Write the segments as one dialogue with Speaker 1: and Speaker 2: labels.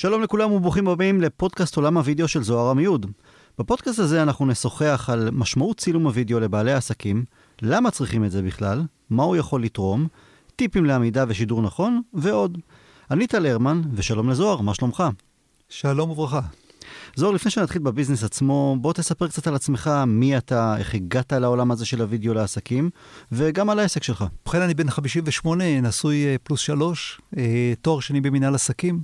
Speaker 1: שלום לכולם וברוכים הבאים לפודקאסט עולם הוידאו של זוהר עמיוד. בפודקאסט הזה אנחנו נשוחח על משמעות צילום הוידאו לבעלי עסקים, למה צריכים את זה בכלל, מה הוא יכול לתרום, טיפים לעמידה ושידור נכון, ועוד. אני טל הרמן, ושלום לזוהר, מה שלומך?
Speaker 2: שלום וברכה.
Speaker 1: זוהר, לפני שנתחיל בביזנס עצמו, בוא תספר קצת על עצמך, מי אתה, איך הגעת לעולם הזה של הוידאו לעסקים, וגם על העסק שלך.
Speaker 2: ובכן, אני בן 58, נשוי אה, פלוס שלוש, אה, תואר שני במנהל עסקים,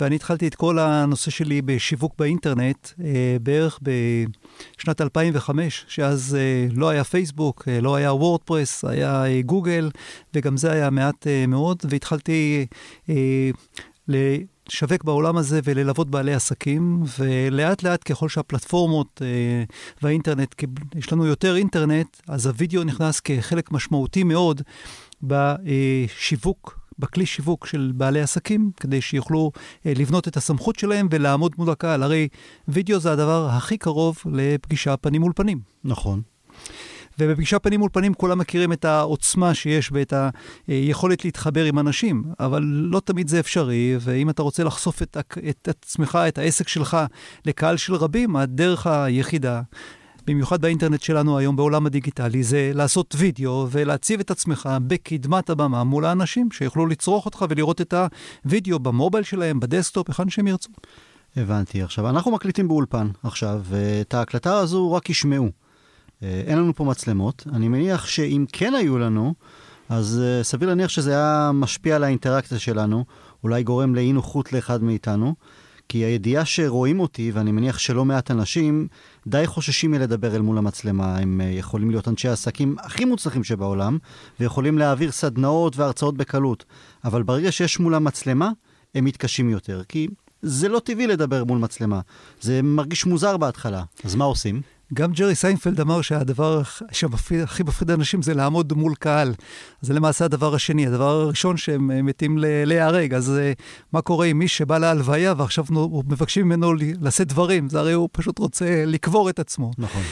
Speaker 2: ואני התחלתי את כל הנושא שלי בשיווק באינטרנט אה, בערך בשנת 2005, שאז לא היה פייסבוק, לא היה וורדפרס, היה גוגל, וגם זה היה מעט מאוד, והתחלתי לשווק בעולם הזה וללוות בעלי עסקים, ולאט לאט ככל שהפלטפורמות אה, והאינטרנט, יש לנו יותר אינטרנט, אז הווידאו נכנס כחלק משמעותי מאוד בשיווק. בכלי שיווק של בעלי עסקים, כדי שיוכלו אה, לבנות את הסמכות שלהם ולעמוד מול הקהל. הרי וידאו זה הדבר הכי קרוב לפגישה פנים מול פנים.
Speaker 1: נכון.
Speaker 2: ובפגישה פנים מול פנים כולם מכירים את העוצמה שיש ואת היכולת להתחבר עם אנשים, אבל לא תמיד זה אפשרי, ואם אתה רוצה לחשוף את, את עצמך, את העסק שלך, לקהל של רבים, הדרך היחידה במיוחד באינטרנט שלנו היום בעולם הדיגיטלי, זה לעשות וידאו ולהציב את עצמך בקדמת הבמה מול האנשים שיוכלו לצרוך אותך ולראות את הוידאו ב mobile שלהם, ב desktop, היכן שהם ירצו.
Speaker 1: הבנתי. עכשיו, אנחנו מקליטים באולפן עכשיו, ואת ההקלטה הזו רק ישמעו. אה, אין לנו פה מצלמות. אני מניח שאם כן היו לנו, אז אה, סביר להניח שזה היה משפיע על האינטראקציה שלנו, אולי גורם לאי נוחות לאחד מאיתנו, כי הידיעה שרואים אותי, ואני מניח שלא מעט אנשים, די חוששים מלדבר אל מול המצלמה. הם אה, יכולים להיות אנשי העסקים הכי מוצלחים שבעולם, ויכולים להעביר סדנאות והרצאות בקלות. אבל ברגע שיש מולם מצלמה, הם מתקשים יותר, כי זה לא טבעי לדבר מול מצלמה. זה מרגיש מוזר בהתחלה. אז מה עושים?
Speaker 2: גם ג'רי סיינפלד אמר שהדבר שהכי מפחיד אנשים זה לעמוד מול קהל. זה למעשה הדבר השני, הדבר הראשון שהם אה, מתים להיהרג. אז אה, מה קורה עם מי שבא להלוויה ועכשיו מבקשים ממנו לשאת דברים? זה הרי הוא פשוט רוצה לקבור את עצמו.
Speaker 1: נכון.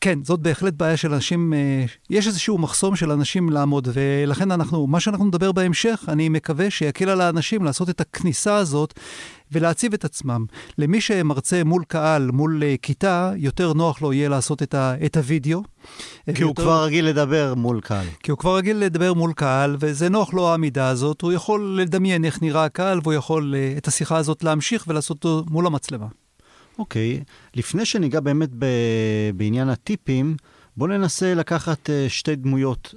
Speaker 2: כן, זאת בהחלט בעיה של אנשים, אה, יש איזשהו מחסום של אנשים לעמוד, ולכן אנחנו, מה שאנחנו נדבר בהמשך, אני מקווה שיקל על האנשים לעשות את הכניסה הזאת ולהציב את עצמם. למי שמרצה מול קהל, מול uh, כיתה, יותר נוח לו יהיה לעשות את, ה, את הוידאו.
Speaker 1: כי יותר... הוא כבר רגיל לדבר מול קהל.
Speaker 2: כי הוא כבר רגיל לדבר מול קהל, וזה נוח לו העמידה הזאת, הוא יכול לדמיין איך נראה הקהל, והוא יכול uh, את השיחה הזאת להמשיך ולעשות אותו מול המצלמה.
Speaker 1: אוקיי, לפני שניגע באמת ב... בעניין הטיפים, בואו ננסה לקחת שתי דמויות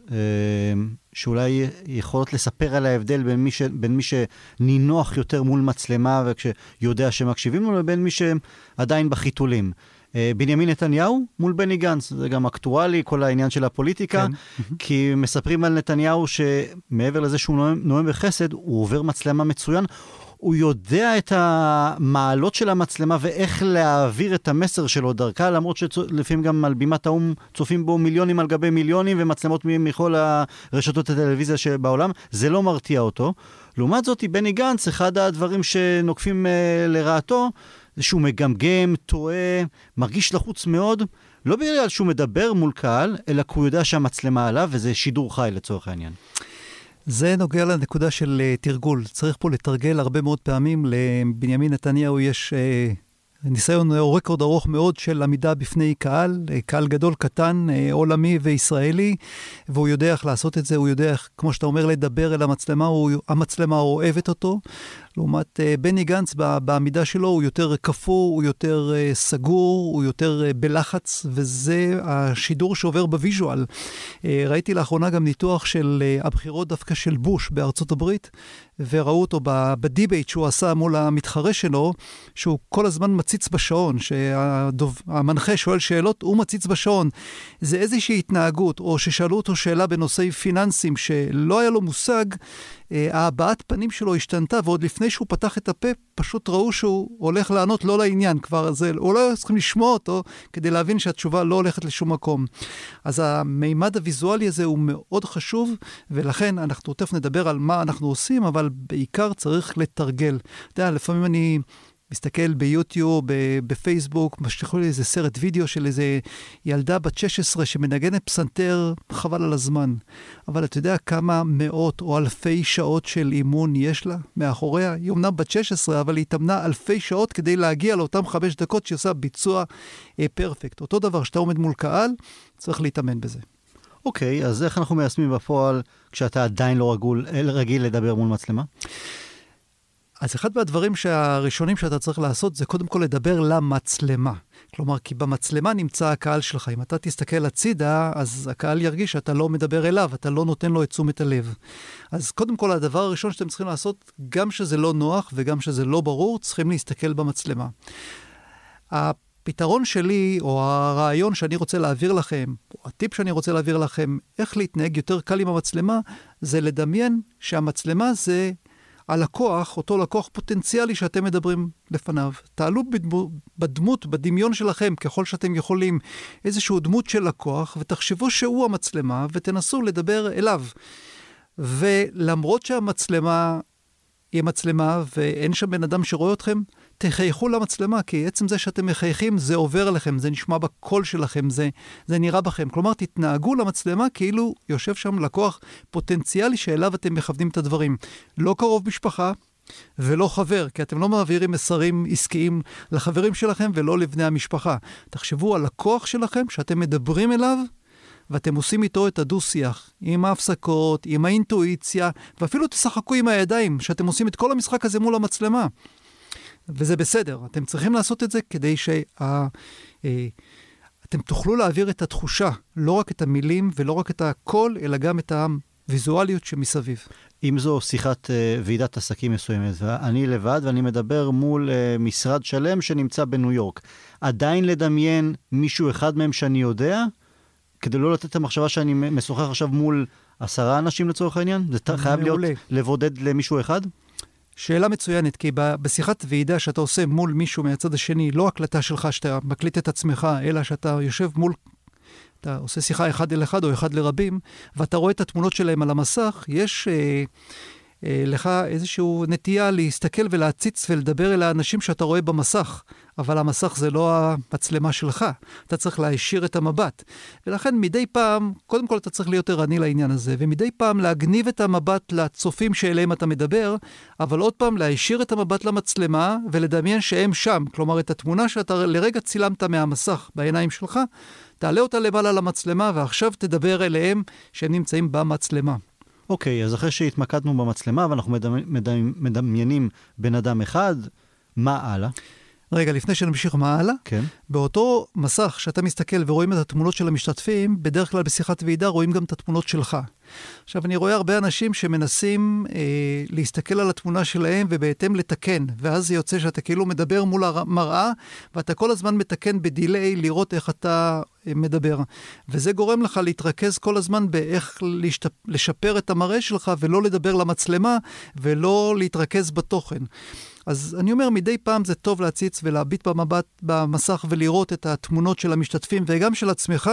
Speaker 1: שאולי יכולות לספר על ההבדל בין מי, ש... בין מי שנינוח יותר מול מצלמה וכשיודע שמקשיבים לו, לבין מי שעדיין בחיתולים. Uh, בנימין נתניהו מול בני גנץ, זה גם אקטואלי, כל העניין של הפוליטיקה, כן. כי מספרים על נתניהו שמעבר לזה שהוא נואם, נואם בחסד, הוא עובר מצלמה מצוין. הוא יודע את המעלות של המצלמה ואיך להעביר את המסר שלו דרכה, למרות שלפעמים גם על בימת האו"ם צופים בו מיליונים על גבי מיליונים ומצלמות מכל הרשתות הטלוויזיה שבעולם, זה לא מרתיע אותו. לעומת זאת, בני גנץ, אחד הדברים שנוקפים uh, לרעתו, זה שהוא מגמגם, טועה, מרגיש לחוץ מאוד. לא בגלל שהוא מדבר מול קהל, אלא כי הוא יודע שהמצלמה עליו, וזה שידור חי לצורך העניין.
Speaker 2: זה נוגע לנקודה של אה, תרגול. צריך פה לתרגל הרבה מאוד פעמים. לבנימין נתניהו יש אה, ניסיון או רקורד ארוך מאוד של עמידה בפני קהל, אה, קהל גדול, קטן, עולמי וישראלי, והוא יודע איך לעשות את זה, הוא יודע איך, כמו שאתה אומר, לדבר אל המצלמה, הוא, המצלמה אוהבת אותו. לעומת אה, בני גנץ בעמידה שלו, הוא יותר קפוא, הוא יותר uh, סגור, הוא יותר uh, בלחץ, וזה השידור שעובר ב visual. ראיתי לאחרונה גם ניתוח של הבחירות דווקא של בוש בארצות הברית, וראו אותו בדיבייט שהוא עשה מול המתחרה שלו, שהוא כל הזמן מציץ בשעון, שהמנחה שואל שאלות, הוא מציץ בשעון. זה איזושהי התנהגות, או ששאלו אותו שאלה בנושאי פיננסים שלא היה לו מושג, ההבעת פנים שלו השתנתה, ועוד לפני שהוא פתח את הפה, פשוט ראו שהוא הולך לענות לא לעניין כבר, זה, הוא לא צריכים לשמוע אותו כדי להבין שהתשובה לא הולכת לשום מקום. אז המימד הוויזואלי הזה הוא מאוד חשוב, ולכן אנחנו תכף נדבר על מה אנחנו עושים, אבל בעיקר צריך לתרגל. אתה יודע, לפעמים אני... מסתכל ביוטיוב, בפייסבוק, משליכו לי איזה סרט וידאו של איזה ילדה בת 16 שמנגנת פסנתר, חבל על הזמן. אבל אתה יודע כמה מאות או אלפי שעות של אימון יש לה מאחוריה? היא אומנם בת 16, אבל היא התאמנה אלפי שעות כדי להגיע לאותם חמש דקות שהיא עושה ביצוע אה, פרפקט. אותו דבר, כשאתה עומד מול קהל, צריך להתאמן בזה.
Speaker 1: אוקיי, אז איך אנחנו מיישמים בפועל כשאתה עדיין לא רגול, רגיל לדבר מול מצלמה?
Speaker 2: אז אחד מהדברים שהראשונים שאתה צריך לעשות זה קודם כל לדבר למצלמה. כלומר, כי במצלמה נמצא הקהל שלך. אם אתה תסתכל הצידה, אז הקהל ירגיש שאתה לא מדבר אליו, אתה לא נותן לו את תשומת הלב. אז קודם כל, הדבר הראשון שאתם צריכים לעשות, גם שזה לא נוח וגם שזה לא ברור, צריכים להסתכל במצלמה. הפתרון שלי, או הרעיון שאני רוצה להעביר לכם, או הטיפ שאני רוצה להעביר לכם, איך להתנהג יותר קל עם המצלמה, זה לדמיין שהמצלמה זה הלקוח, אותו לקוח פוטנציאלי שאתם מדברים לפניו. תעלו בדמו, בדמות, בדמיון שלכם, ככל שאתם יכולים, איזושהי דמות של לקוח, ותחשבו שהוא המצלמה, ותנסו לדבר אליו. ולמרות שהמצלמה היא מצלמה ואין שם בן אדם שרואה אתכם, תחייכו למצלמה, כי עצם זה שאתם מחייכים, זה עובר לכם, זה נשמע בקול שלכם, זה, זה נראה בכם. כלומר, תתנהגו למצלמה כאילו יושב שם לקוח פוטנציאלי שאליו אתם מכוונים את הדברים. לא קרוב משפחה, ולא חבר, כי אתם לא מעבירים מסרים עסקיים לחברים שלכם ולא לבני המשפחה. תחשבו על לקוח שלכם שאתם מדברים אליו ואתם עושים איתו את הדו-שיח, עם ההפסקות, עם האינטואיציה, ואפילו תשחקו עם הידיים, שאתם עושים את כל המשחק הזה מול המצלמה. וזה בסדר, אתם צריכים לעשות את זה כדי שאתם אה, תוכלו להעביר את התחושה, לא רק את המילים ולא רק את הקול, אלא גם את הוויזואליות שמסביב.
Speaker 1: אם זו שיחת uh, ועידת עסקים מסוימת, ואני לבד ואני מדבר מול uh, משרד שלם שנמצא בניו יורק, עדיין לדמיין מישהו אחד מהם שאני יודע, כדי לא לתת את המחשבה שאני משוחח עכשיו מול עשרה אנשים לצורך העניין? זה חייב להיות לבודד למישהו אחד?
Speaker 2: שאלה מצוינת, כי בשיחת ועידה שאתה עושה מול מישהו מהצד השני, לא הקלטה שלך שאתה מקליט את עצמך, אלא שאתה יושב מול, אתה עושה שיחה אחד אל אחד או אחד לרבים, ואתה רואה את התמונות שלהם על המסך, יש... אה, לך איזושהי נטייה להסתכל ולהציץ ולדבר אל האנשים שאתה רואה במסך, אבל המסך זה לא המצלמה שלך, אתה צריך להישיר את המבט. ולכן מדי פעם, קודם כל אתה צריך להיות ערני לעניין הזה, ומדי פעם להגניב את המבט לצופים שאליהם אתה מדבר, אבל עוד פעם להישיר את המבט למצלמה ולדמיין שהם שם, כלומר את התמונה שאתה לרגע צילמת מהמסך בעיניים שלך, תעלה אותה למעלה למצלמה ועכשיו תדבר אליהם שהם נמצאים במצלמה.
Speaker 1: אוקיי, אז אחרי שהתמקדנו במצלמה ואנחנו מדמיינים, מדמיינים בן אדם אחד, מה הלאה?
Speaker 2: רגע, לפני שנמשיך מה הלאה,
Speaker 1: כן.
Speaker 2: באותו מסך שאתה מסתכל ורואים את התמונות של המשתתפים, בדרך כלל בשיחת ועידה רואים גם את התמונות שלך. עכשיו, אני רואה הרבה אנשים שמנסים אה, להסתכל על התמונה שלהם ובהתאם לתקן, ואז זה יוצא שאתה כאילו מדבר מול המראה, ואתה כל הזמן מתקן בדיליי לראות איך אתה אה, מדבר. וזה גורם לך להתרכז כל הזמן באיך להשתפ... לשפר את המראה שלך, ולא לדבר למצלמה, ולא להתרכז בתוכן. אז אני אומר, מדי פעם זה טוב להציץ ולהביט במבט במסך ולראות את התמונות של המשתתפים וגם של עצמך,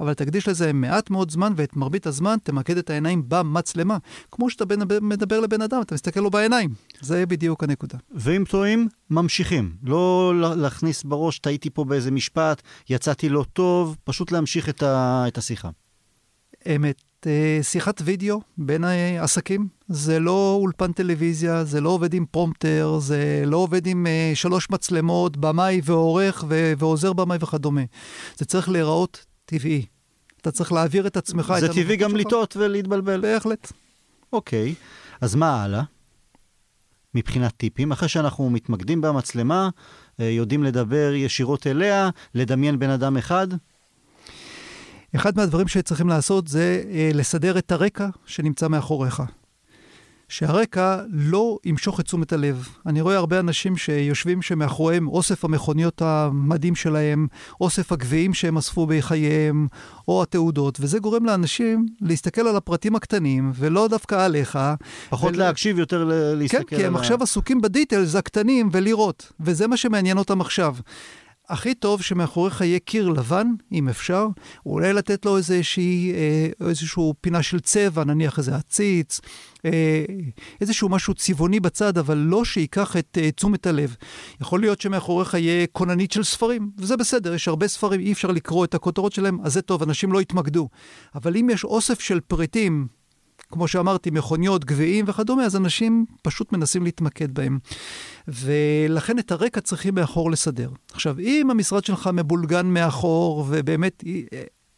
Speaker 2: אבל תקדיש לזה מעט מאוד זמן, ואת מרבית הזמן תמקד את העיניים במצלמה. כמו שאתה מדבר לבן אדם, אתה מסתכל לו בעיניים. זה בדיוק הנקודה.
Speaker 1: ואם טועים, ממשיכים. לא להכניס בראש, טעיתי פה באיזה משפט, יצאתי לא טוב, פשוט להמשיך את, ה... את השיחה.
Speaker 2: אמת. אה, שיחת וידאו בין העסקים. זה לא אולפן טלוויזיה, זה לא עובד עם פרומפטר, זה לא עובד עם uh, שלוש מצלמות, במאי ועורך ו- ועוזר במאי וכדומה. זה צריך להיראות טבעי. אתה צריך להעביר את עצמך.
Speaker 1: זה טבעי גם לטעות ולהתבלבל.
Speaker 2: בהחלט.
Speaker 1: אוקיי, אז מה הלאה? מבחינת טיפים, אחרי שאנחנו מתמקדים במצלמה, אה, יודעים לדבר ישירות אליה, לדמיין בן אדם אחד,
Speaker 2: אחד מהדברים שצריכים לעשות זה אה, לסדר את הרקע שנמצא מאחוריך. שהרקע לא ימשוך את תשומת הלב. אני רואה הרבה אנשים שיושבים שמאחוריהם אוסף המכוניות המדהים שלהם, אוסף הגביעים שהם אספו בחייהם, או התעודות, וזה גורם לאנשים להסתכל על הפרטים הקטנים, ולא דווקא עליך.
Speaker 1: פחות ול... להקשיב, יותר להסתכל
Speaker 2: כן, כי הם עכשיו עסוקים בדיטלס הקטנים ולראות, וזה מה שמעניין אותם עכשיו. הכי טוב שמאחוריך יהיה קיר לבן, אם אפשר, אולי לתת לו איזושהי, אה, איזשהו פינה של צבע, נניח איזה עציץ, אה, איזשהו משהו צבעוני בצד, אבל לא שייקח את אה, תשומת הלב. יכול להיות שמאחוריך יהיה כוננית של ספרים, וזה בסדר, יש הרבה ספרים, אי אפשר לקרוא את הכותרות שלהם, אז זה טוב, אנשים לא יתמקדו. אבל אם יש אוסף של פריטים, כמו שאמרתי, מכוניות, גביעים וכדומה, אז אנשים פשוט מנסים להתמקד בהם. ולכן את הרקע צריכים מאחור לסדר. עכשיו, אם המשרד שלך מבולגן מאחור, ובאמת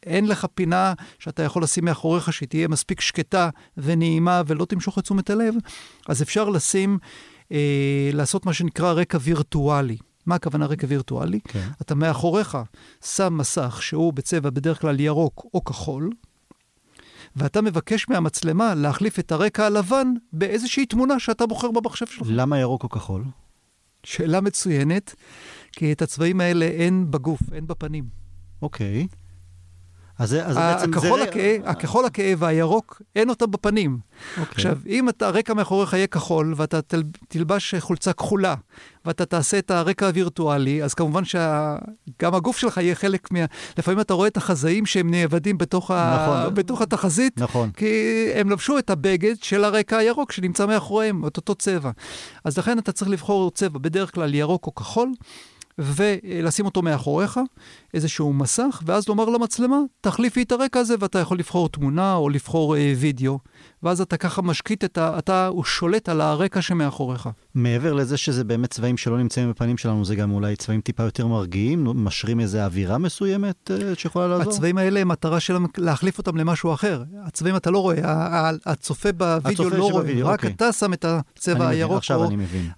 Speaker 2: אין לך פינה שאתה יכול לשים מאחוריך, שהיא תהיה מספיק שקטה ונעימה ולא תמשוך את תשומת הלב, אז אפשר לשים, אה, לעשות מה שנקרא רקע וירטואלי. מה הכוונה רקע וירטואלי? כן. אתה מאחוריך שם מסך שהוא בצבע בדרך כלל ירוק או כחול, ואתה מבקש מהמצלמה להחליף את הרקע הלבן באיזושהי תמונה שאתה בוחר במחשב שלך.
Speaker 1: למה ירוק או כחול?
Speaker 2: שאלה מצוינת, כי את הצבעים האלה אין בגוף, אין בפנים.
Speaker 1: אוקיי. אז, אז בעצם
Speaker 2: הכחול זה... הכהה, הכחול הכהה והירוק, אין אותם בפנים. Okay. אוקיי. עכשיו, אם אתה, הרקע מאחוריך יהיה כחול, ואתה תל, תלבש חולצה כחולה, ואתה תעשה את הרקע הווירטואלי, אז כמובן שגם הגוף שלך יהיה חלק מה... לפעמים אתה רואה את החזאים שהם נאבדים בתוך, נכון. ה... בתוך התחזית,
Speaker 1: נכון.
Speaker 2: כי הם לבשו את הבגד של הרקע הירוק שנמצא מאחוריהם, את אותו צבע. אז לכן אתה צריך לבחור צבע, בדרך כלל ירוק או כחול. ולשים אותו מאחוריך, איזשהו מסך, ואז לומר למצלמה, תחליפי את הרקע הזה, ואתה יכול לבחור תמונה או לבחור אה, וידאו. ואז אתה ככה משקיט את ה... אתה הוא שולט על הרקע שמאחוריך.
Speaker 1: מעבר לזה שזה באמת צבעים שלא נמצאים בפנים שלנו, זה גם אולי צבעים טיפה יותר מרגיעים, משרים איזו אווירה מסוימת אה, שיכולה לעזור?
Speaker 2: הצבעים האלה, המטרה שלהם להחליף אותם למשהו אחר. הצבעים אתה לא רואה, הצופה בווידאו לא רואה, בווידאו, רק אוקיי. אתה שם את הצבע הירוק או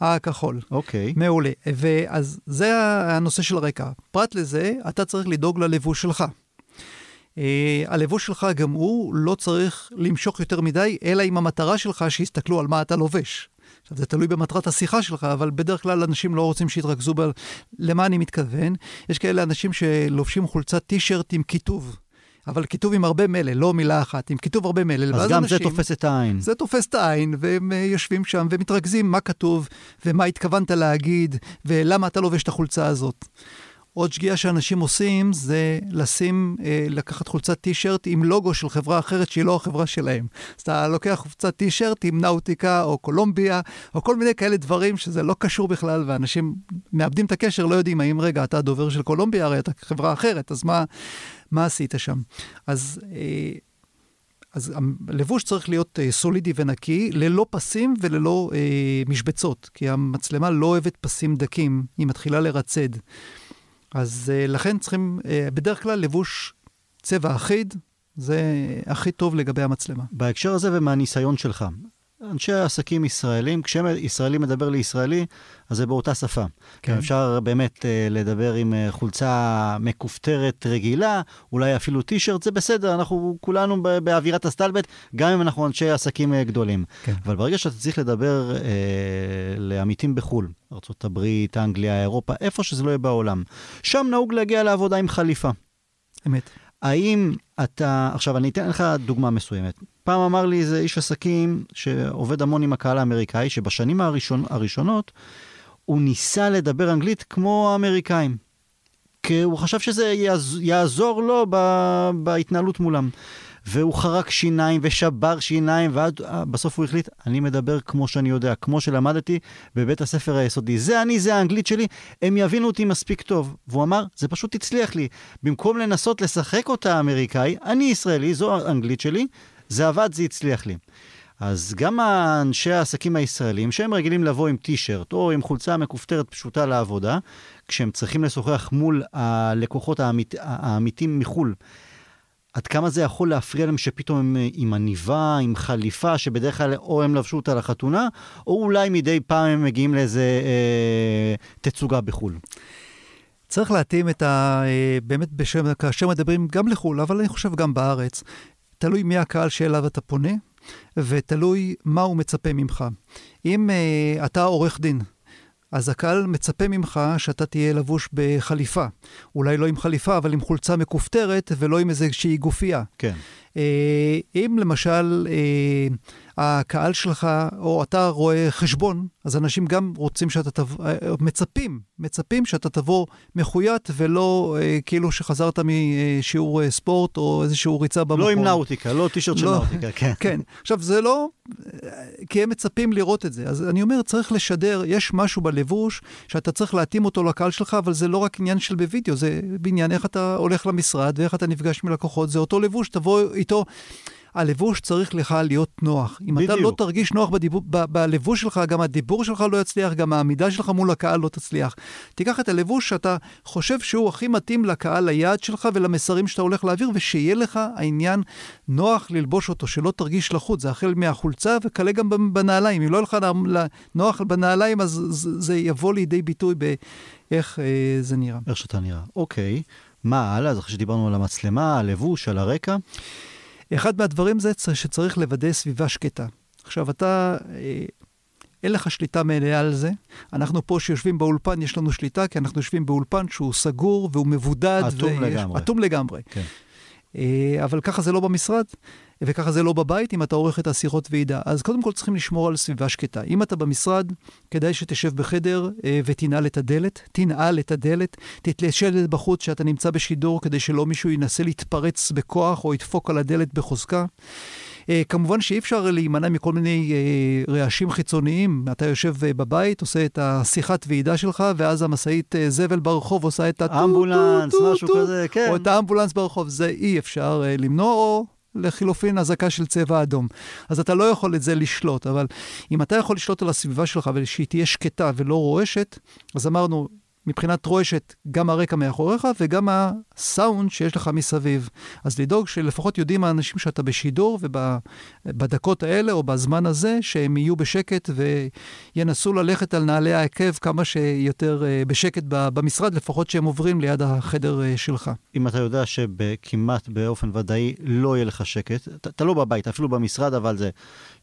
Speaker 2: הכחול.
Speaker 1: אוקיי.
Speaker 2: מעולה. ואז זה הנושא של הרקע. פרט לזה, אתה צריך לדאוג ללבוש שלך. Uh, הלבוש שלך גם הוא לא צריך למשוך יותר מדי, אלא אם המטרה שלך שיסתכלו על מה אתה לובש. עכשיו, זה תלוי במטרת השיחה שלך, אבל בדרך כלל אנשים לא רוצים שיתרכזו ב... למה אני מתכוון? יש כאלה אנשים שלובשים חולצת טישרט עם כיתוב. אבל כיתוב עם הרבה מלל, לא מילה אחת, עם כיתוב הרבה מלל.
Speaker 1: אז גם אנשים, זה תופס את העין.
Speaker 2: זה תופס את העין, והם uh, יושבים שם ומתרכזים מה כתוב, ומה התכוונת להגיד, ולמה אתה לובש את החולצה הזאת. עוד שגיאה שאנשים עושים זה לשים, אה, לקחת חולצת טישרט עם לוגו של חברה אחרת שהיא לא החברה שלהם. אז אתה לוקח חולצת טישרט עם נאוטיקה או קולומביה, או כל מיני כאלה דברים שזה לא קשור בכלל, ואנשים מאבדים את הקשר, לא יודעים האם, רגע, אתה דובר של קולומביה, הרי אתה חברה אחרת, אז מה, מה עשית שם? אז... אה, אז הלבוש צריך להיות אה, סולידי ונקי, ללא פסים וללא אה, משבצות, כי המצלמה לא אוהבת פסים דקים, היא מתחילה לרצד. אז uh, לכן צריכים uh, בדרך כלל לבוש צבע אחיד, זה הכי טוב לגבי המצלמה.
Speaker 1: בהקשר הזה ומהניסיון שלך, אנשי עסקים ישראלים, כשישראלי מדבר לישראלי, אז זה באותה שפה. כן. אפשר באמת uh, לדבר עם uh, חולצה מכופתרת רגילה, אולי אפילו טישרט, זה בסדר, אנחנו כולנו באווירת הסטלבט, גם אם אנחנו אנשי עסקים uh, גדולים. כן. אבל ברגע שאתה צריך לדבר uh, לעמיתים בחו"ל, ארה"ב, אנגליה, אירופה, איפה שזה לא יהיה בעולם, שם נהוג להגיע לעבודה עם חליפה.
Speaker 2: אמת.
Speaker 1: האם אתה, עכשיו אני אתן לך דוגמה מסוימת. פעם אמר לי איזה איש עסקים שעובד המון עם הקהל האמריקאי, שבשנים הראשון, הראשונות הוא ניסה לדבר אנגלית כמו האמריקאים. כי הוא חשב שזה יעז, יעזור לו ב, בהתנהלות מולם. והוא חרק שיניים ושבר שיניים, ועד אה, בסוף הוא החליט, אני מדבר כמו שאני יודע, כמו שלמדתי בבית הספר היסודי. זה אני, זה האנגלית שלי, הם יבינו אותי מספיק טוב. והוא אמר, זה פשוט הצליח לי. במקום לנסות לשחק אותה אמריקאי, אני ישראלי, זו האנגלית שלי, זה עבד, זה הצליח לי. אז גם אנשי העסקים הישראלים, שהם רגילים לבוא עם טישרט או עם חולצה מכופתרת פשוטה לעבודה, כשהם צריכים לשוחח מול הלקוחות האמית, מחו"ל, עד כמה זה יכול להפריע להם שפתאום הם אה, עם עניבה, עם חליפה, שבדרך כלל או הם לבשו אותה לחתונה, או אולי מדי פעם הם מגיעים לאיזה אה, תצוגה בחו"ל.
Speaker 2: צריך להתאים את ה... אה, באמת, בשם, כאשר מדברים גם לחו"ל, אבל אני חושב גם בארץ, תלוי מי הקהל שאליו אתה פונה, ותלוי מה הוא מצפה ממך. אם uh, אתה עורך דין, אז הקהל מצפה ממך שאתה תהיה לבוש בחליפה. אולי לא עם חליפה, אבל עם חולצה מכופתרת ולא עם איזושהי גופייה.
Speaker 1: כן.
Speaker 2: אה, אם למשל אה, הקהל שלך, או אתה רואה חשבון, אז אנשים גם רוצים שאתה תבוא, אה, מצפים, מצפים שאתה תבוא מחויט ולא כאילו שחזרת משיעור ספורט או איזשהו ריצה במכון.
Speaker 1: לא עם נאוטיקה, לא טישרט של
Speaker 2: לא,
Speaker 1: נאוטיקה, כן.
Speaker 2: כן. עכשיו, זה לא... כי הם מצפים לראות את זה. אז אני אומר, צריך לשדר, יש משהו בלבוש שאתה צריך להתאים אותו לקהל שלך, אבל זה לא רק עניין של בווידאו, זה בעניין איך אתה הולך למשרד ואיך אתה נפגש עם לקוחות, זה אותו לבוש, תבוא איתו. הלבוש צריך לך להיות נוח. אם בדיוק. אתה לא תרגיש נוח בדיבור, ב, בלבוש שלך, גם הדיבור שלך לא יצליח, גם העמידה שלך מול הקהל לא תצליח. תיקח את הלבוש שאתה חושב שהוא הכי מתאים לקהל היעד שלך ולמסרים שאתה הולך להעביר, ושיהיה לך העניין נוח ללבוש אותו, שלא תרגיש לחוץ. זה החל מהחולצה וכלה גם בנעליים. אם לא יהיה לך נוח בנעליים, אז זה יבוא לידי ביטוי באיך אה, זה נראה.
Speaker 1: איך שאתה נראה. אוקיי. מה הלאה? אז אחרי שדיברנו על המצלמה, הלבוש, על הרקע.
Speaker 2: אחד מהדברים זה שצריך לוודא סביבה שקטה. עכשיו, אתה, אה, אין לך שליטה מלאה על זה. אנחנו פה שיושבים באולפן, יש לנו שליטה, כי אנחנו יושבים באולפן שהוא סגור והוא מבודד.
Speaker 1: אטום ויש, לגמרי.
Speaker 2: אטום לגמרי. כן. אה, אבל ככה זה לא במשרד, וככה זה לא בבית אם אתה עורך את השיחות ועידה. אז קודם כל צריכים לשמור על סביבה שקטה. אם אתה במשרד, כדאי שתשב בחדר אה, ותנעל את הדלת, תנעל את הדלת, תתלה שלט בחוץ שאתה נמצא בשידור כדי שלא מישהו ינסה להתפרץ בכוח או ידפוק על הדלת בחוזקה. Uh, כמובן שאי אפשר להימנע מכל מיני uh, רעשים חיצוניים. אתה יושב uh, בבית, עושה את השיחת ועידה שלך, ואז המשאית uh, זבל ברחוב עושה את
Speaker 1: ה... אמבולנס, משהו כזה, כן.
Speaker 2: או את האמבולנס ברחוב, זה אי אפשר uh, למנוע, או לחילופין אזעקה של צבע אדום. אז אתה לא יכול את זה לשלוט, אבל אם אתה יכול לשלוט על הסביבה שלך ושהיא תהיה שקטה ולא רועשת, אז אמרנו, מבחינת רועשת, גם הרקע מאחוריך וגם הסאונד שיש לך מסביב. אז לדאוג שלפחות יודעים האנשים שאתה בשידור ובדקות האלה או בזמן הזה, שהם יהיו בשקט וינסו ללכת על נעלי העקב כמה שיותר אה, בשקט במשרד, לפחות שהם עוברים ליד החדר אה, שלך.
Speaker 1: אם אתה יודע שכמעט באופן ודאי לא יהיה לך שקט, אתה, לא בבית, אפילו במשרד, אבל זה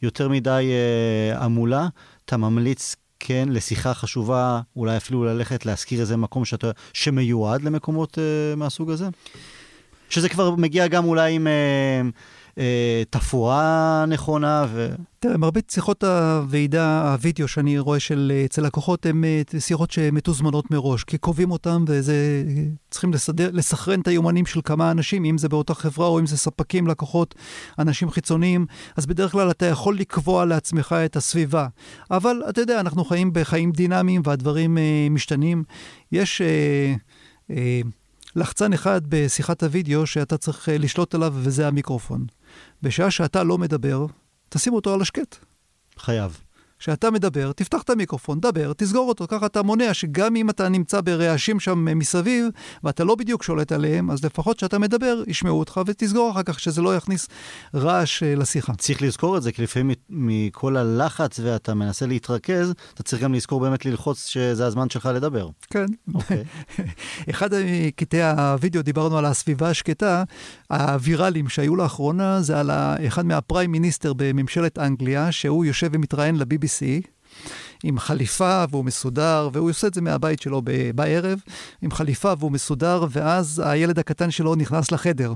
Speaker 1: יותר מדי אה, המולה, אתה ממליץ כן, לשיחה חשובה, אולי אפילו ללכת להזכיר איזה מקום שאתה, שמיועד למקומות uh, מהסוג הזה? שזה כבר מגיע גם אולי עם... אה, תפאורה נכונה. ו...
Speaker 2: תראה, מרבית שיחות הוועידה, הווידאו שאני רואה של אה, אצל לקוחות, הן אה, שיחות שמתוזמנות מראש, כי קובעים אותן וזה, צריכים לסדר, לסכרן את היומנים של כמה אנשים, אם זה באותה חברה או אם זה ספקים, לקוחות, אנשים חיצוניים, אז בדרך כלל אתה יכול לקבוע לעצמך את הסביבה. אבל אתה יודע, אנחנו חיים בחיים דינמיים והדברים אה, משתנים. יש... אה, אה, לחצן אחד בשיחת הוידאו שאתה צריך לשלוט עליו, וזה המיקרופון. בשעה שאתה לא מדבר, תשים אותו על השקט.
Speaker 1: חייב.
Speaker 2: כשאתה מדבר, תפתח את המיקרופון, דבר, תסגור אותו, ככה אתה מונע שגם אם אתה נמצא ברעשים שם מסביב, ואתה לא בדיוק שולט עליהם, אז לפחות כשאתה מדבר, ישמעו אותך ותסגור אחר כך, שזה לא יכניס רעש אה, לשיחה.
Speaker 1: צריך לזכור את זה, כי לפעמים מכל הלחץ ואתה מנסה להתרכז, אתה צריך גם לזכור באמת ללחוץ שזה הזמן שלך לדבר.
Speaker 2: כן. אוקיי. אחד מקטעי הווידאו, דיברנו על הסביבה השקטה, הוויראליים שהיו לאחרונה, זה על אחד מהפריים מיניסטר בממשלת אנגליה, שהוא יושב ומתראיין לביבי. BBC, עם חליפה והוא מסודר, והוא עושה את זה מהבית שלו בערב, עם חליפה והוא מסודר, ואז הילד הקטן שלו נכנס לחדר.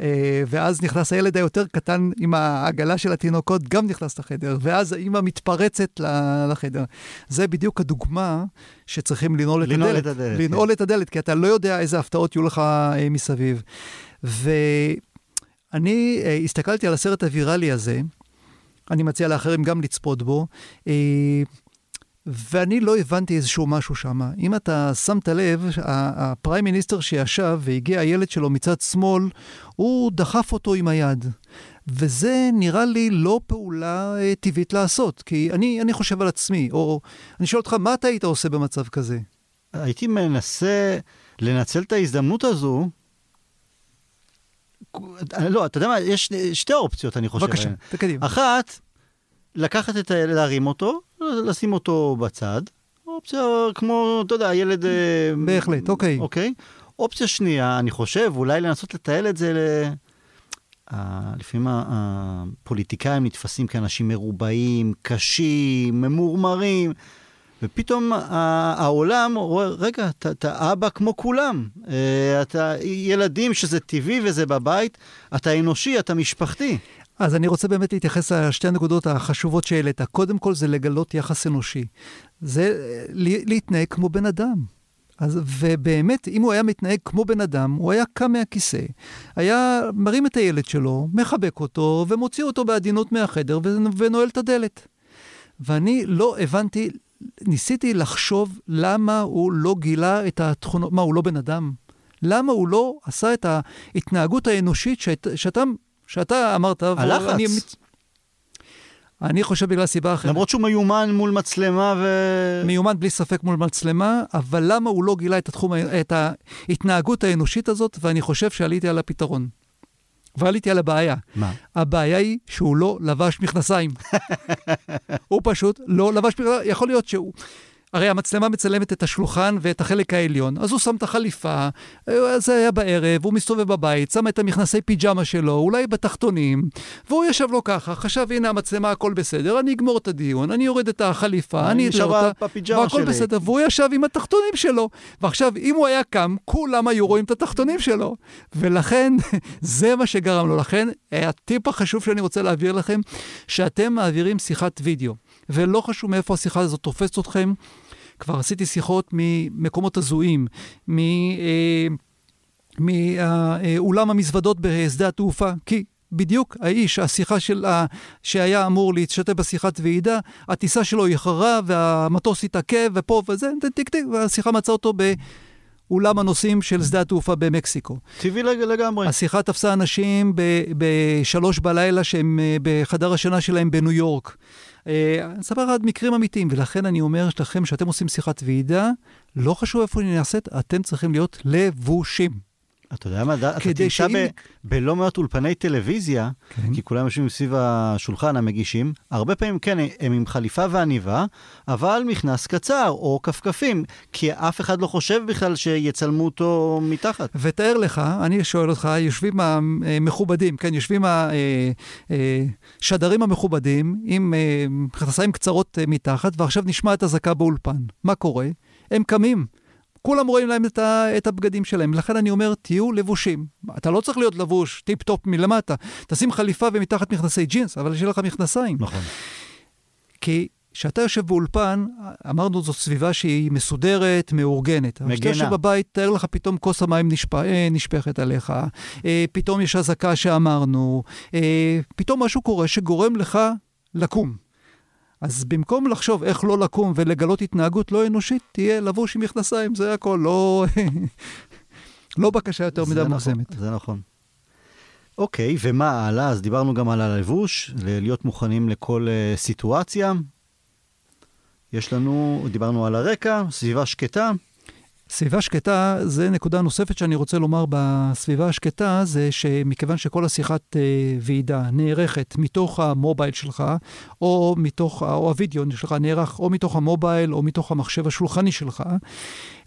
Speaker 2: אה, ואז נכנס הילד היותר קטן עם העגלה של התינוקות, גם נכנס לחדר, ואז האימא מתפרצת לחדר. זה בדיוק הדוגמה שצריכים לנעול את לנעול הדלת. את הדלת. לנעול כן. את הדלת, כי אתה לא יודע איזה הפתעות יהיו לך אה, מסביב. ואני אה, הסתכלתי על הסרט הוויראלי הזה, אני מציע לאחרים גם לצפות בו. אה, ואני לא הבנתי איזשהו משהו שם. אם אתה שמת לב, הפריים מיניסטר שישב והגיע הילד שלו מצד שמאל, הוא דחף אותו עם היד. וזה נראה לי לא פעולה אה, טבעית לעשות, כי אני, אני חושב על עצמי, או אני שואל אותך, מה אתה היית עושה במצב כזה?
Speaker 1: הייתי מנסה לנצל את ההזדמנות הזו לא, אתה יודע מה, יש שתי אופציות, אני חושב.
Speaker 2: בבקשה, תקדימה.
Speaker 1: אחת, לקחת את הילד, להרים אותו, לשים אותו בצד. אופציה כמו, אתה יודע, הילד... אה,
Speaker 2: בהחלט, אוקיי.
Speaker 1: אוקיי. אופציה שנייה, אני חושב, אולי לנסות לתעל את זה ל... לפעמים הפוליטיקאים נתפסים כאנשים מרובעים, קשים, ממורמרים. ופתאום העולם רואה, רגע, אתה, אתה אבא כמו כולם. אה, אתה ילדים שזה טבעי וזה בבית, אתה אנושי, אתה משפחתי.
Speaker 2: אז אני רוצה באמת להתייחס לשתי הנקודות החשובות שהעלית. קודם כל זה לגלות יחס אנושי. זה אה, להתנהג כמו בן אדם. אז, ובאמת, אם הוא היה מתנהג כמו בן אדם, הוא היה קם מהכיסא, היה מרים את הילד שלו, מחבק אותו, ומוציא אותו בעדינות מהחדר, ונועל את הדלת. ואני לא הבנתי, ניסיתי לחשוב למה הוא לא גילה את התכונות, מה, הוא לא בן אדם? למה הוא לא עשה את ההתנהגות האנושית שאת, שאתה, שאתה אמרת...
Speaker 1: הלחץ. ואני,
Speaker 2: אני חושב בגלל סיבה אחרת.
Speaker 1: למרות שהוא מיומן מול מצלמה ו...
Speaker 2: מיומן בלי ספק מול מצלמה, אבל למה הוא לא גילה את, התחום, את ההתנהגות האנושית הזאת, ואני חושב שעליתי על הפתרון. ועליתי על הבעיה.
Speaker 1: מה?
Speaker 2: הבעיה היא שהוא לא לבש מכנסיים. הוא פשוט לא לבש מכנסיים. יכול להיות שהוא... הרי המצלמה מצלמת את השולחן ואת החלק העליון, אז הוא שם את החליפה, זה היה בערב, הוא מסתובב בבית, שם את המכנסי פיג'מה שלו, אולי בתחתונים, והוא ישב לו ככה, חשב, הנה המצלמה, הכל בסדר, אני אגמור את הדיון, אני יורד את החליפה, אני אתלה אותה, והכל בסדר, והוא ישב עם התחתונים שלו. ועכשיו, אם הוא היה קם, כולם היו רואים את התחתונים שלו. ולכן, זה מה שגרם לו. לכן, הטיפ החשוב שאני רוצה להעביר לכם, שאתם מעבירים שיחת וידאו, ולא חשוב מאיפה השיחה הזאת תופסת אתכם, כבר עשיתי שיחות ממקומות הזויים, מ... אה, מאולם המזוודות בשדה התעופה, כי בדיוק האיש, השיחה של ה... שהיה אמור להשתתף בשיחת ועידה, הטיסה שלו איחרה והמטוס התעכב ופה וזה, טיק טיק, והשיחה מצאה אותו באולם הנוסעים של שדה התעופה במקסיקו.
Speaker 1: טבעי לגמרי.
Speaker 2: השיחה תפסה אנשים בשלוש בלילה שהם אה, בחדר השינה שלהם בניו יורק. אה, אני אספר לך על מקרים אמיתיים, ולכן אני אומר לכם, שאתם עושים שיחת ועידה, לא חשוב איפה היא נעשית, אתם צריכים להיות לבושים.
Speaker 1: אתה יודע מה, אתה תמצא בלא מעט אולפני טלוויזיה, כן. כי כולם יושבים סביב השולחן המגישים, הרבה פעמים כן, הם עם חליפה ועניבה, אבל מכנס קצר או כפכפים, כי אף אחד לא חושב בכלל שיצלמו אותו מתחת.
Speaker 2: ותאר לך, אני שואל אותך, יושבים המכובדים, כן, יושבים השדרים אה, אה, המכובדים עם אה, מכנסיים קצרות מתחת, ועכשיו נשמע את אזעקה באולפן. מה קורה? הם קמים. כולם רואים להם את, ה, את הבגדים שלהם. לכן אני אומר, תהיו לבושים. אתה לא צריך להיות לבוש טיפ-טופ מלמטה. תשים חליפה ומתחת מכנסי ג'ינס, אבל שיהיה לך מכנסיים.
Speaker 1: נכון.
Speaker 2: כי כשאתה יושב באולפן, אמרנו זו סביבה שהיא מסודרת, מאורגנת.
Speaker 1: מגנה.
Speaker 2: כשאתה יושב בבית, תאר לך פתאום כוס המים נשפ... אה, נשפכת עליך, אה, פתאום יש אזעקה שאמרנו, אה, פתאום משהו קורה שגורם לך לקום. אז במקום לחשוב איך לא לקום ולגלות התנהגות לא אנושית, תהיה לבוש עם מכנסיים, זה הכל, לא, לא בקשה יותר מדי נכון, מוגזמת.
Speaker 1: זה נכון. אוקיי, ומה הלאה? אז דיברנו גם על הלבוש, להיות מוכנים לכל uh, סיטואציה. יש לנו, דיברנו על הרקע, סביבה שקטה.
Speaker 2: סביבה שקטה, זה נקודה נוספת שאני רוצה לומר בסביבה השקטה, זה שמכיוון שכל השיחת אה, ועידה נערכת מתוך המובייל שלך, או מתוך, או הווידאו שלך נערך או מתוך המובייל או מתוך המחשב השולחני שלך,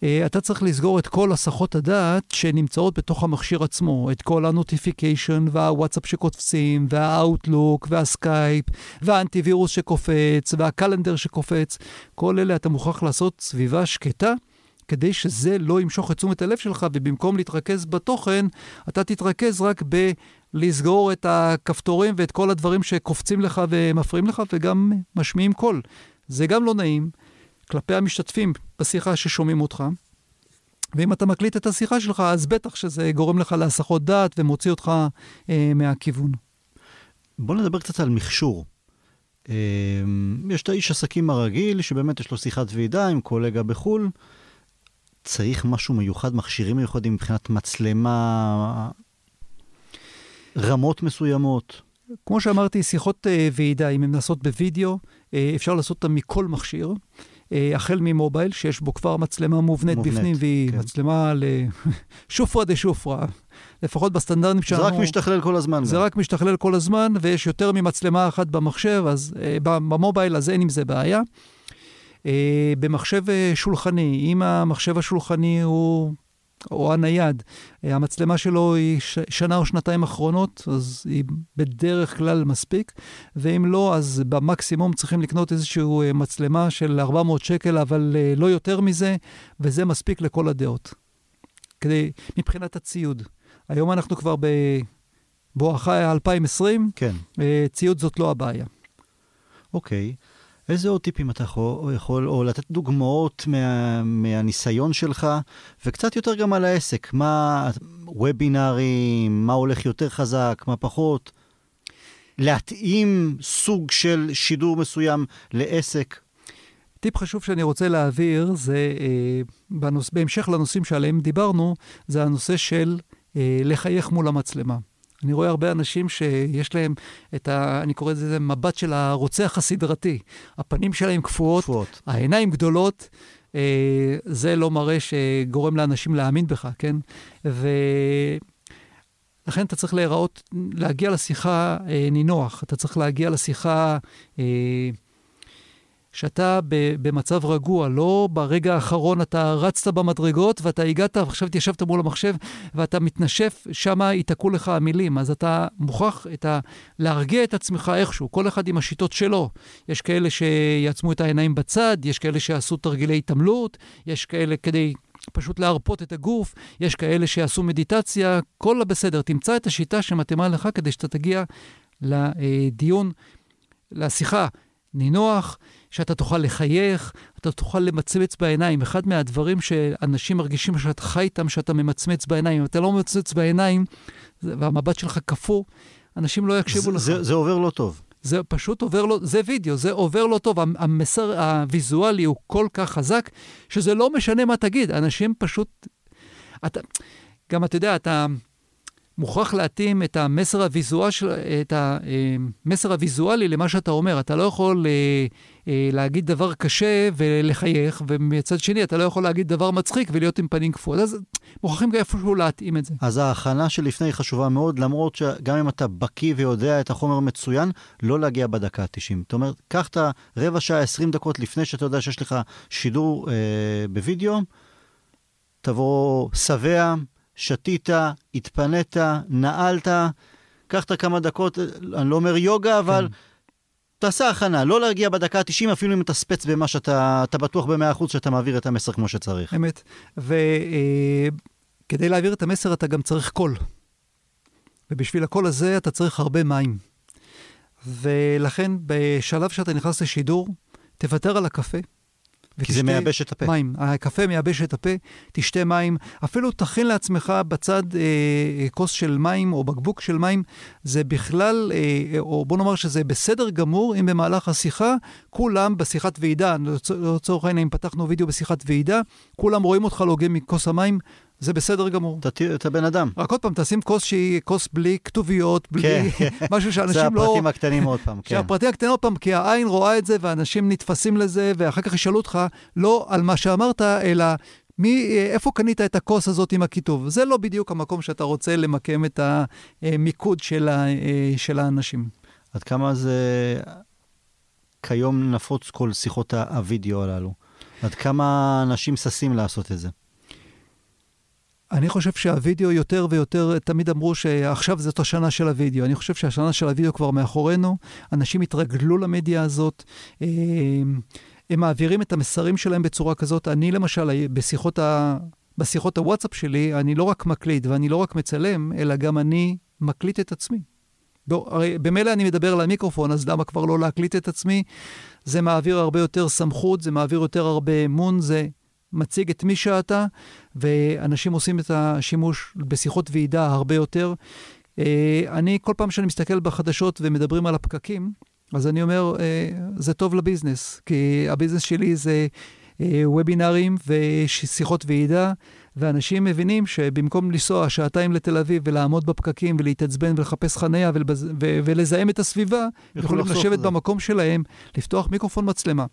Speaker 2: אה, אתה צריך לסגור את כל הסחות הדעת שנמצאות בתוך המכשיר עצמו, את כל ה notification והוואטסאפ שקופצים, וה Outlook וה Skype, והאנטיווירוס שקופץ, וה calendar שקופץ, כל אלה אתה מוכרח לעשות סביבה שקטה. כדי שזה לא ימשוך את תשומת הלב שלך, ובמקום להתרכז בתוכן, אתה תתרכז רק בלסגור את הכפתורים ואת כל הדברים שקופצים לך ומפריעים לך, וגם משמיעים קול. זה גם לא נעים כלפי המשתתפים בשיחה ששומעים אותך. ואם אתה מקליט את השיחה שלך, אז בטח שזה גורם לך להסחות דעת ומוציא אותך אה, מהכיוון.
Speaker 1: בוא נדבר קצת על מכשור. אה, יש את האיש עסקים הרגיל, שבאמת יש לו שיחת ועידה עם קולגה בחו"ל. צריך משהו מיוחד, מכשירים מיוחדים מבחינת מצלמה, רמות מסוימות?
Speaker 2: כמו שאמרתי, שיחות uh, ועידה, אם הן נעשות בווידאו, uh, אפשר לעשות אותן מכל מכשיר. Uh, החל ממובייל, שיש בו כבר מצלמה מובנית, מובנית בפנים, והיא כן. מצלמה לשופרה דה שופרה, לפחות בסטנדרטים
Speaker 1: שלנו. זה רק משתכלל כל הזמן.
Speaker 2: זה גם. רק משתכלל כל הזמן, ויש יותר ממצלמה אחת במחשב, אז uh, במובייל, אז אין עם זה בעיה. אה, במחשב אה, שולחני, אם המחשב השולחני הוא או הנייד, אה, המצלמה שלו היא ש- שנה או שנתיים אחרונות, אז היא בדרך כלל מספיק, ואם לא, אז במקסימום צריכים לקנות איזושהי מצלמה של 400 שקל, אבל לא יותר מזה, וזה מספיק לכל הדעות. כדי, מבחינת הציוד. היום אנחנו כבר ב... בואכה 2020,
Speaker 1: כן.
Speaker 2: ציוד זאת לא הבעיה.
Speaker 1: אוקיי. איזה עוד טיפים אתה יכול, או לתת דוגמאות מה, מהניסיון שלך, וקצת יותר גם על העסק, מה וובינארים, מה הולך יותר חזק, מה פחות, להתאים סוג של שידור מסוים לעסק.
Speaker 2: טיפ חשוב שאני רוצה להעביר זה, אה, בנוס, בהמשך לנושאים שעליהם דיברנו, זה הנושא של אה, לחייך מול המצלמה. אני רואה הרבה אנשים שיש להם את ה... אני קורא לזה מבט של הרוצח הסדרתי. הפנים שלהם קפואות,
Speaker 1: קפואות.
Speaker 2: העיניים גדולות, אה, זה לא מראה שגורם לאנשים להאמין בך, כן? ולכן אתה צריך להיראות, להגיע לשיחה אה, נינוח, אתה צריך להגיע לשיחה אה, שאתה במצב רגוע, לא ברגע האחרון אתה רצת במדרגות ואתה הגעת, ועכשיו התיישבת מול המחשב ואתה מתנשף, שם ייתקעו לך המילים. אז אתה מוכרח את ה... להרגיע את עצמך איכשהו, כל אחד עם השיטות שלו. יש כאלה שיעצמו את העיניים בצד, יש כאלה שיעשו תרגילי התעמלות, יש כאלה כדי פשוט להרפות את הגוף, יש כאלה שיעשו מדיטציה, כל הבסדר. תמצא את השיטה שמתאימה לך כדי שאתה תגיע לדיון, לשיחה נינוח, שאתה תוכל לחייך, אתה תוכל למצמץ בעיניים. אחד מהדברים שאנשים מרגישים שאתה חי איתם, שאתה ממצמץ בעיניים. אם אתה לא ממצמץ בעיניים והמבט שלך קפוא, אנשים לא יקשיבו
Speaker 1: זה,
Speaker 2: לך.
Speaker 1: זה, זה עובר לא טוב.
Speaker 2: זה פשוט עובר לו, זה וידאו, זה עובר לא טוב. המסר הוויזואלי הוא כל כך חזק, שזה לא משנה מה תגיד, אנשים פשוט... אתה, גם אתה יודע, אתה מוכרח להתאים את המסר, הוויזואל, את המסר הוויזואלי למה שאתה אומר. אתה לא יכול אה, אה, להגיד דבר קשה ולחייך, ומצד שני אתה לא יכול להגיד דבר מצחיק ולהיות עם פנים קפואות. אז מוכרחים גם איפשהו להתאים את זה.
Speaker 1: אז ההכנה שלפני היא חשובה מאוד, למרות שגם אם אתה בקיא ויודע את החומר מצוין, לא להגיע בדקה ה-90. זאת אומרת, קח את הרבע שעה, 20 דקות לפני שאתה יודע שיש לך שידור אה, בווידאו, תבוא שבע, שתית, התפנית, נעלת, קח את הכמה דקות, אני לא אומר יוגה, אבל...
Speaker 2: כן.
Speaker 1: תעשה הכנה, לא להגיע בדקה ה-90, אפילו אם אתה ספץ במה שאתה אתה בטוח ב-100% שאתה מעביר את המסר כמו שצריך.
Speaker 2: אמת. וכדי להעביר את המסר אתה גם צריך קול. ובשביל הקול הזה אתה צריך הרבה מים. ולכן בשלב שאתה נכנס לשידור, תוותר על הקפה.
Speaker 1: כי זה מייבש את הפה.
Speaker 2: מים. הקפה מייבש את הפה, תשתה מים. אפילו תכין לעצמך בצד אה, אה, כוס של מים או בקבוק של מים. זה בכלל, אה, או בוא נאמר שזה בסדר גמור אם במהלך השיחה, כולם בשיחת ועידה, לצ- לצורך העניין, אם פתחנו וידאו בשיחת ועידה, כולם רואים אותך לוגם מכוס המים, זה בסדר גמור.
Speaker 1: אתה, ת- אתה בן אדם.
Speaker 2: רק עוד פעם, תשים כוס שהיא כוס בלי כתוביות, בלי
Speaker 1: כן.
Speaker 2: משהו
Speaker 1: זה
Speaker 2: שאנשים לא...
Speaker 1: הפרטים הקטנים עוד פעם, כן.
Speaker 2: שהפרטים הקטנים עוד פעם, כי העין רואה את זה ואנשים נתפסים לזה, ואחר כך ישאלו אותך לא על מה שאמרת, אלא מי, איפה קנית את הכוס הזאת עם הכיתוב. זה לא בדיוק המקום שאתה רוצה למקם את המיקוד של, ה, של האנשים.
Speaker 1: עד כמה זה כיום נפוץ כל שיחות ה- הוידאו הללו? עד כמה אנשים ששים לעשות את זה?
Speaker 2: אני חושב שהווידאו יותר ויותר, תמיד אמרו שעכשיו זאת השנה של הווידאו. אני חושב שהשנה של הווידאו כבר מאחורינו, אנשים התרגלו למדיה הזאת, אה, הם מעבירים את המסרים שלהם בצורה כזאת. אני למשל, בשיחות, ה... בשיחות הוואטסאפ שלי, אני לא רק מקליט ואני לא רק מצלם, אלא גם אני מקליט את עצמי. בוא, הרי במילא אני מדבר למיקרופון, אז למה כבר לא להקליט את עצמי? זה מעביר הרבה יותר סמכות, זה מעביר יותר הרבה אמון, זה מציג את מי שאתה, ואנשים עושים את השימוש בשיחות ועידה הרבה יותר. אה, אני, כל פעם שאני מסתכל בחדשות ומדברים על הפקקים, אז אני אומר, אה, זה טוב לביזנס, כי הביזנס שלי זה אה, וובינארים ושיחות ועידה, ואנשים מבינים שבמקום לנסוע שעתיים לתל אביב ולעמוד בפקקים ולהתעצבן ולחפש חניה ולבז... ו... ולזהם את הסביבה, יכולים לשבת
Speaker 1: זה.
Speaker 2: במקום שלהם, לפתוח מיקרופון מצלמה.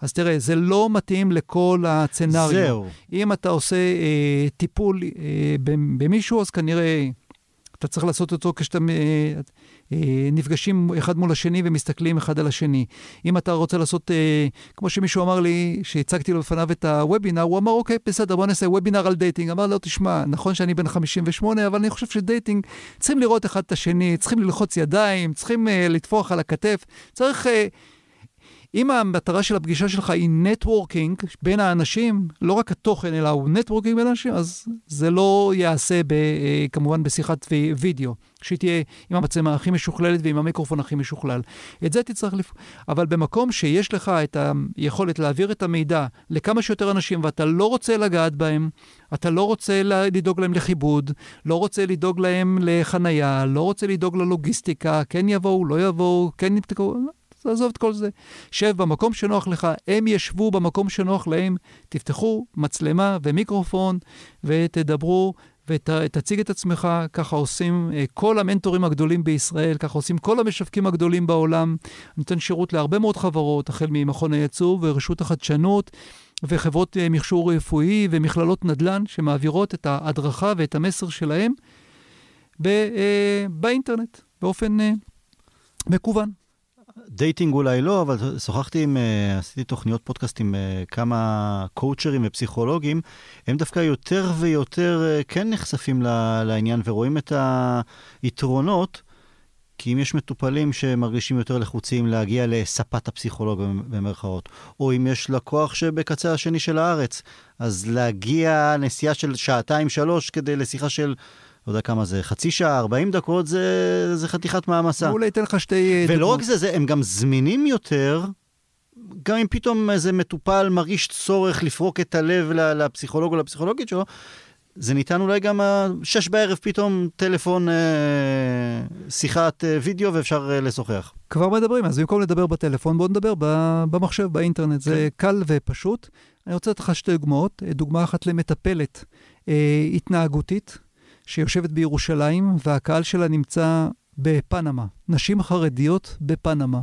Speaker 2: אז תראה, זה לא מתאים לכל ה scenario.
Speaker 1: זהו.
Speaker 2: אם אתה עושה אה, טיפול אה, במ- במישהו, אז כנראה אתה צריך לעשות אותו כשאתם אה, אה, נפגשים אחד מול השני ומסתכלים אחד על השני. אם אתה רוצה לעשות, אה, כמו שמישהו אמר לי, שהצגתי לו בפניו את הוובינר, הוא אמר, אוקיי, בסדר, בוא נעשה וובינר על dating. אמר לו, תשמע, נכון שאני בן 58, אבל אני חושב ש dating, צריכים לראות אחד את השני, צריכים ללחוץ ידיים, צריכים אה, לטפוח על הכתף, צריך... אה, אם המטרה של הפגישה שלך היא networking בין האנשים, לא רק התוכן, אלא הוא networking בין האנשים, אז זה לא ייעשה ב, אה, כמובן בשיחת וידאו, שהיא תהיה עם המצלמה הכי משוכללת ועם המיקרופון הכי משוכלל. את זה תצטרך לפ... אבל במקום שיש לך את היכולת להעביר את המידע לכמה שיותר אנשים ואתה לא רוצה לגעת בהם, אתה לא רוצה לדאוג להם לכיבוד, לא רוצה לדאוג להם לחנייה, לא רוצה לדאוג ללוגיסטיקה, כן יבואו, לא יבואו, כן נתקעו, עזוב את כל זה. שב במקום שנוח לך, הם ישבו במקום שנוח להם, תפתחו מצלמה ומיקרופון ותדברו ותציג את עצמך, ככה עושים אה, כל המנטורים הגדולים בישראל, ככה עושים כל המשווקים הגדולים בעולם. נותן שירות להרבה מאוד חברות, החל ממכון הייצוא ורשות החדשנות. וחברות אה, מכשור רפואי ומכללות נדל"ן שמעבירות את ההדרכה ואת המסר שלהם אה, באינטרנט, באופן מקוון.
Speaker 1: dating אולי לא, אבל שוחחתי עם, אה, עשיתי תוכניות פודקאסט עם אה, כמה קואוצ'רים ופסיכולוגים, הם דווקא יותר ויותר אה, כן נחשפים לעניין ורואים את היתרונות, כי אם יש מטופלים שמרגישים יותר לחוצים להגיע לספת הפסיכולוג במרכאות, או אם יש לקוח שבקצה השני של הארץ, אז להגיע נסיעה של שעתיים-שלוש כדי לשיחה של... לא יודע כמה זה, חצי שעה, 40 דקות, זה, זה חתיכת מעמסה.
Speaker 2: אולי אתן לך שתי...
Speaker 1: ולא דקות. רק זה, זה, הם גם זמינים יותר, גם אם פתאום איזה מטופל מרגיש צורך לפרוק את הלב לפסיכולוג או לפסיכולוגית שלו, זה ניתן אולי גם שש בערב פתאום טלפון, אה, שיחת אה, וידאו ואפשר אה, לשוחח.
Speaker 2: כבר מדברים, אז במקום לדבר בטלפון, בואו נדבר במחשב, באינטרנט. כן. זה קל ופשוט. אני רוצה לתת לך שתי דוגמאות. דוגמה אחת למטפלת אה, התנהגותית. שיושבת בירושלים, והקהל שלה נמצא בפנמה. נשים חרדיות בפנמה.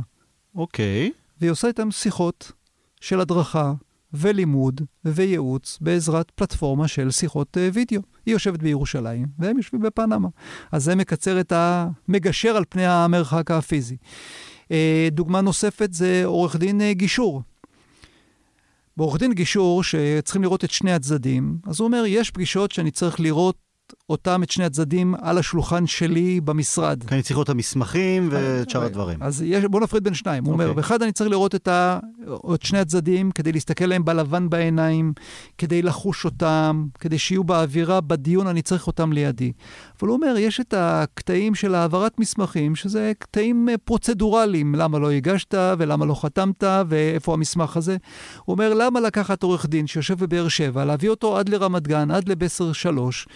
Speaker 1: אוקיי. Okay.
Speaker 2: והיא עושה איתם שיחות של הדרכה ולימוד וייעוץ בעזרת פלטפורמה של שיחות uh, וידאו. היא יושבת בירושלים, והם יושבים בפנמה. אז זה מקצר את המגשר על פני המרחק הפיזי. Uh, דוגמה נוספת זה עורך דין uh, גישור. בעורך דין גישור, שצריכים לראות את שני הצדדים, אז הוא אומר, יש פגישות שאני צריך לראות אותם, את שני הצדדים, על השולחן שלי במשרד.
Speaker 1: כי אני צריך לראות את המסמכים ואת שאר הדברים.
Speaker 2: אז יש, בוא נפריד בין שניים. הוא אומר, באחד אוקיי. אני צריך לראות את, ה, את שני הצדדים, כדי להסתכל להם בלבן בעיניים, כדי לחוש אותם, כדי שיהיו באווירה, בדיון אני צריך אותם לידי. אבל הוא אומר, יש את הקטעים של העברת מסמכים, שזה קטעים אה, פרוצדורליים, למה לא הגשת ולמה לא חתמת ואיפה המסמך הזה. הוא אומר, למה לקחת עורך דין שיושב בבאר שבע, להביא אותו עד לרמת גן, עד לבסר שלוש,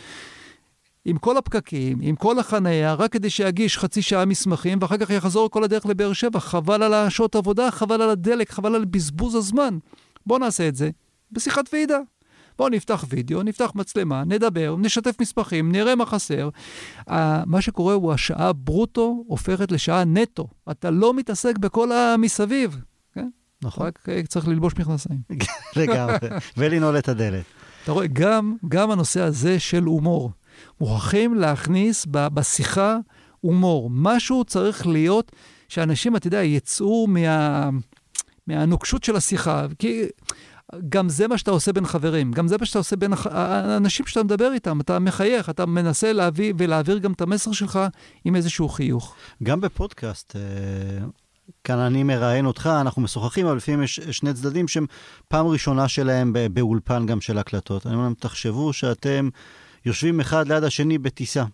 Speaker 2: עם כל הפקקים, עם כל החנייה, רק כדי שיגיש חצי שעה מסמכים, ואחר כך יחזור כל הדרך לבאר שבע. חבל על השעות עבודה, חבל על הדלק, חבל על בזבוז הזמן. בואו נעשה את זה בשיחת ועידה. בואו נפתח וידאו, נפתח מצלמה, נדבר, נשתף מסמכים, נראה מה חסר. Uh, מה שקורה הוא השעה ברוטו הופכת לשעה נטו. אתה לא מתעסק בכל המסביב. כן?
Speaker 1: נכון.
Speaker 2: רק uh, צריך ללבוש מכנסיים.
Speaker 1: לגמרי, ולנעול את הדלת.
Speaker 2: אתה רואה, גם, גם הנושא הזה של הומור. מוכרחים להכניס בשיחה הומור. משהו צריך להיות שאנשים, אתה יודע, יצאו מה, מהנוקשות של השיחה. כי גם זה מה שאתה עושה בין חברים, גם זה מה שאתה עושה בין האנשים שאתה מדבר איתם. אתה מחייך, אתה מנסה להביא ולהעביר גם את המסר שלך עם איזשהו חיוך.
Speaker 1: גם בפודקאסט, אה, כאן אני מראיין אותך, אנחנו משוחחים, אבל לפעמים יש שני צדדים שהם פעם ראשונה שלהם באולפן גם של הקלטות. אני אומר להם, תחשבו שאתם... יושבים אחד ליד השני בטיסה,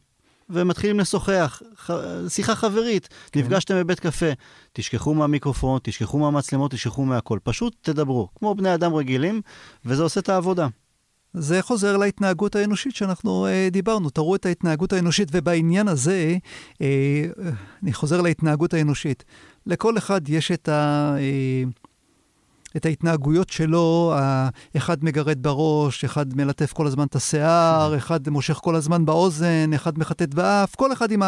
Speaker 1: ומתחילים לשוחח, ח... שיחה חברית, כן. נפגשתם בבית קפה, תשכחו מהמיקרופון, תשכחו מהמצלמות, תשכחו מהכל, פשוט תדברו, כמו בני אדם רגילים, וזה עושה את העבודה.
Speaker 2: זה חוזר להתנהגות האנושית שאנחנו אה, דיברנו. תראו את ההתנהגות האנושית, ובעניין הזה, אה, אני חוזר להתנהגות האנושית. לכל אחד יש את ה... אה, את ההתנהגויות שלו, אחד מגרד בראש, אחד מלטף כל הזמן את השיער, אחד מושך כל הזמן באוזן, אחד מחטט באף, כל אחד עם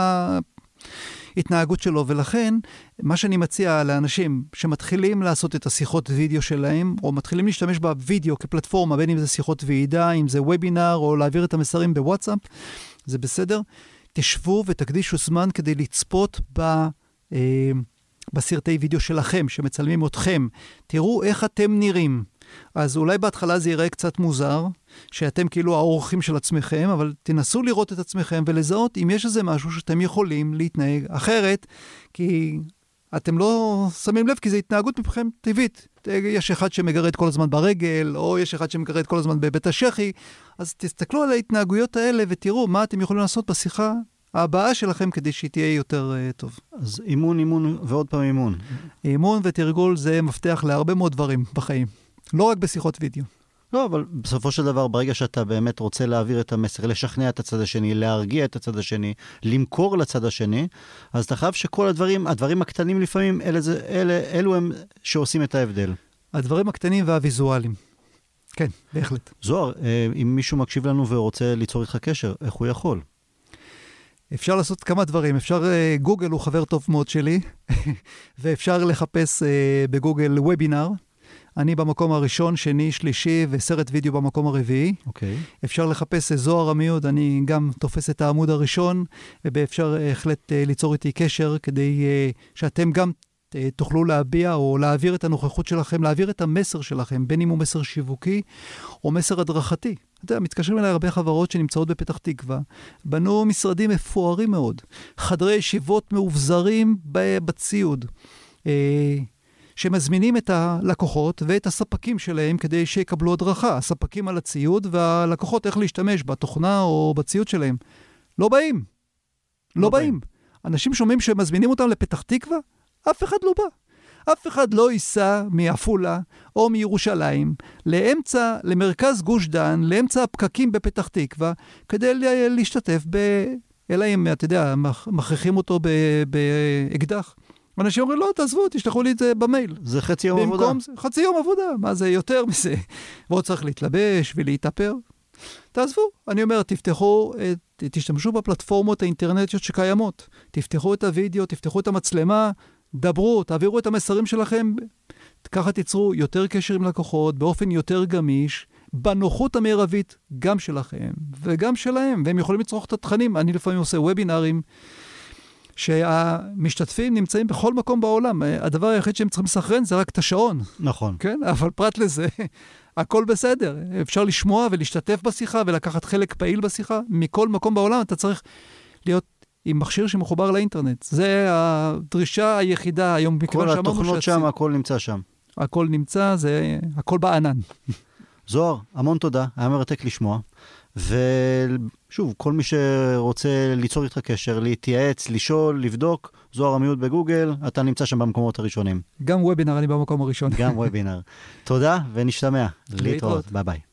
Speaker 2: ההתנהגות שלו. ולכן, מה שאני מציע לאנשים שמתחילים לעשות את השיחות וידאו שלהם, או מתחילים להשתמש בווידאו כפלטפורמה, בין אם זה שיחות ועידה, אם זה וובינר, או להעביר את המסרים בוואטסאפ, זה בסדר. תשבו ותקדישו זמן כדי לצפות ב... אה, בסרטי וידאו שלכם, שמצלמים אתכם. תראו איך אתם נראים. אז אולי בהתחלה זה ייראה קצת מוזר, שאתם כאילו האורחים של עצמכם, אבל תנסו לראות את עצמכם ולזהות אם יש איזה משהו שאתם יכולים להתנהג אחרת, כי אתם לא שמים לב, כי זו התנהגות מבחינתכם טבעית. יש אחד שמגרד כל הזמן ברגל, או יש אחד שמגרד כל הזמן בבית השחי, אז תסתכלו על ההתנהגויות האלה ותראו מה אתם יכולים לעשות בשיחה הבאה שלכם כדי שהיא תהיה יותר uh, טוב.
Speaker 1: אז אימון, אימון ועוד פעם אימון.
Speaker 2: אימון ותרגול זה מפתח להרבה מאוד דברים בחיים, לא רק בשיחות וידאו.
Speaker 1: לא, אבל בסופו של דבר, ברגע שאתה באמת רוצה להעביר את המסר, לשכנע את הצד השני, להרגיע את הצד השני, למכור לצד השני, אז אתה חייב שכל הדברים, הדברים הקטנים לפעמים, אלה, זה, אלה, אלו הם שעושים את ההבדל.
Speaker 2: הדברים הקטנים והוויזואליים. כן, בהחלט.
Speaker 1: זוהר, אה, אם מישהו מקשיב לנו ורוצה ליצור איתך קשר, איך הוא יכול?
Speaker 2: אפשר לעשות כמה דברים. אפשר, אה, גוגל הוא חבר טוב מאוד שלי, ואפשר לחפש אה, בגוגל וובינר. אני במקום הראשון, שני, שלישי, וסרט וידאו במקום הרביעי.
Speaker 1: אוקיי. Okay.
Speaker 2: אפשר לחפש זוהר עמיוד, אני גם תופס את העמוד הראשון, ואפשר בהחלט ליצור איתי קשר כדי שאתם גם תוכלו להביע או להעביר את הנוכחות שלכם, להעביר את המסר שלכם, בין אם הוא מסר שיווקי או מסר הדרכתי. אתה יודע, מתקשרים אליי הרבה חברות שנמצאות בפתח תקווה, בנו משרדים מפוארים מאוד, חדרי ישיבות מאובזרים בציוד. אה, שמזמינים את הלקוחות ואת הספקים שלהם כדי שיקבלו הדרכה. הספקים על הציוד והלקוחות איך להשתמש בתוכנה או בציוד שלהם. לא באים. לא, לא באים. באים. אנשים שומעים שמזמינים אותם לפתח תקווה, אף אחד לא בא. אף אחד לא ייסע מעפולה או מירושלים לאמצע, למרכז גוש דן, לאמצע הפקקים בפתח תקווה, כדי להשתתף ב... אלא אם, אתה יודע, מכריחים אותו באקדח. אנשים אומרים, לא, תעזבו, תשלחו לי את זה במייל.
Speaker 1: זה חצי יום עבודה.
Speaker 2: זה, חצי יום עבודה, מה זה יותר מזה? ועוד צריך להתלבש ולהתאפר. תעזבו. אני אומר, תפתחו, תשתמשו בפלטפורמות האינטרנטיות שקיימות. תפתחו את הוידאו, תפתחו את המצלמה, דברו, תעבירו את המסרים שלכם, ככה תיצרו יותר קשר עם לקוחות באופן יותר גמיש, בנוחות המרבית גם שלכם וגם שלהם, והם יכולים לצרוך את התכנים. אני לפעמים עושה וובינארים. שהמשתתפים נמצאים בכל מקום בעולם. הדבר היחיד שהם צריכים לסחרן זה רק את השעון.
Speaker 1: נכון.
Speaker 2: כן, אבל פרט לזה, הכל בסדר. אפשר לשמוע ולהשתתף בשיחה ולקחת חלק פעיל בשיחה. מכל מקום בעולם אתה צריך להיות עם מכשיר שמחובר לאינטרנט. זה הדרישה היחידה היום,
Speaker 1: מכיוון שאמרנו כל התוכנות שם, הכל נמצא שם.
Speaker 2: הכל נמצא, זה הכל בענן.
Speaker 1: זוהר, המון תודה, היה מרתק לשמוע. ושוב, כל מי שרוצה ליצור איתך קשר, להתייעץ, לשאול, לבדוק, זוהר עמיוד בגוגל, אתה נמצא שם במקומות הראשונים.
Speaker 2: גם וובינר אני במקום הראשון.
Speaker 1: גם וובינר. תודה, ונשתמע. להתראות. ביי ביי.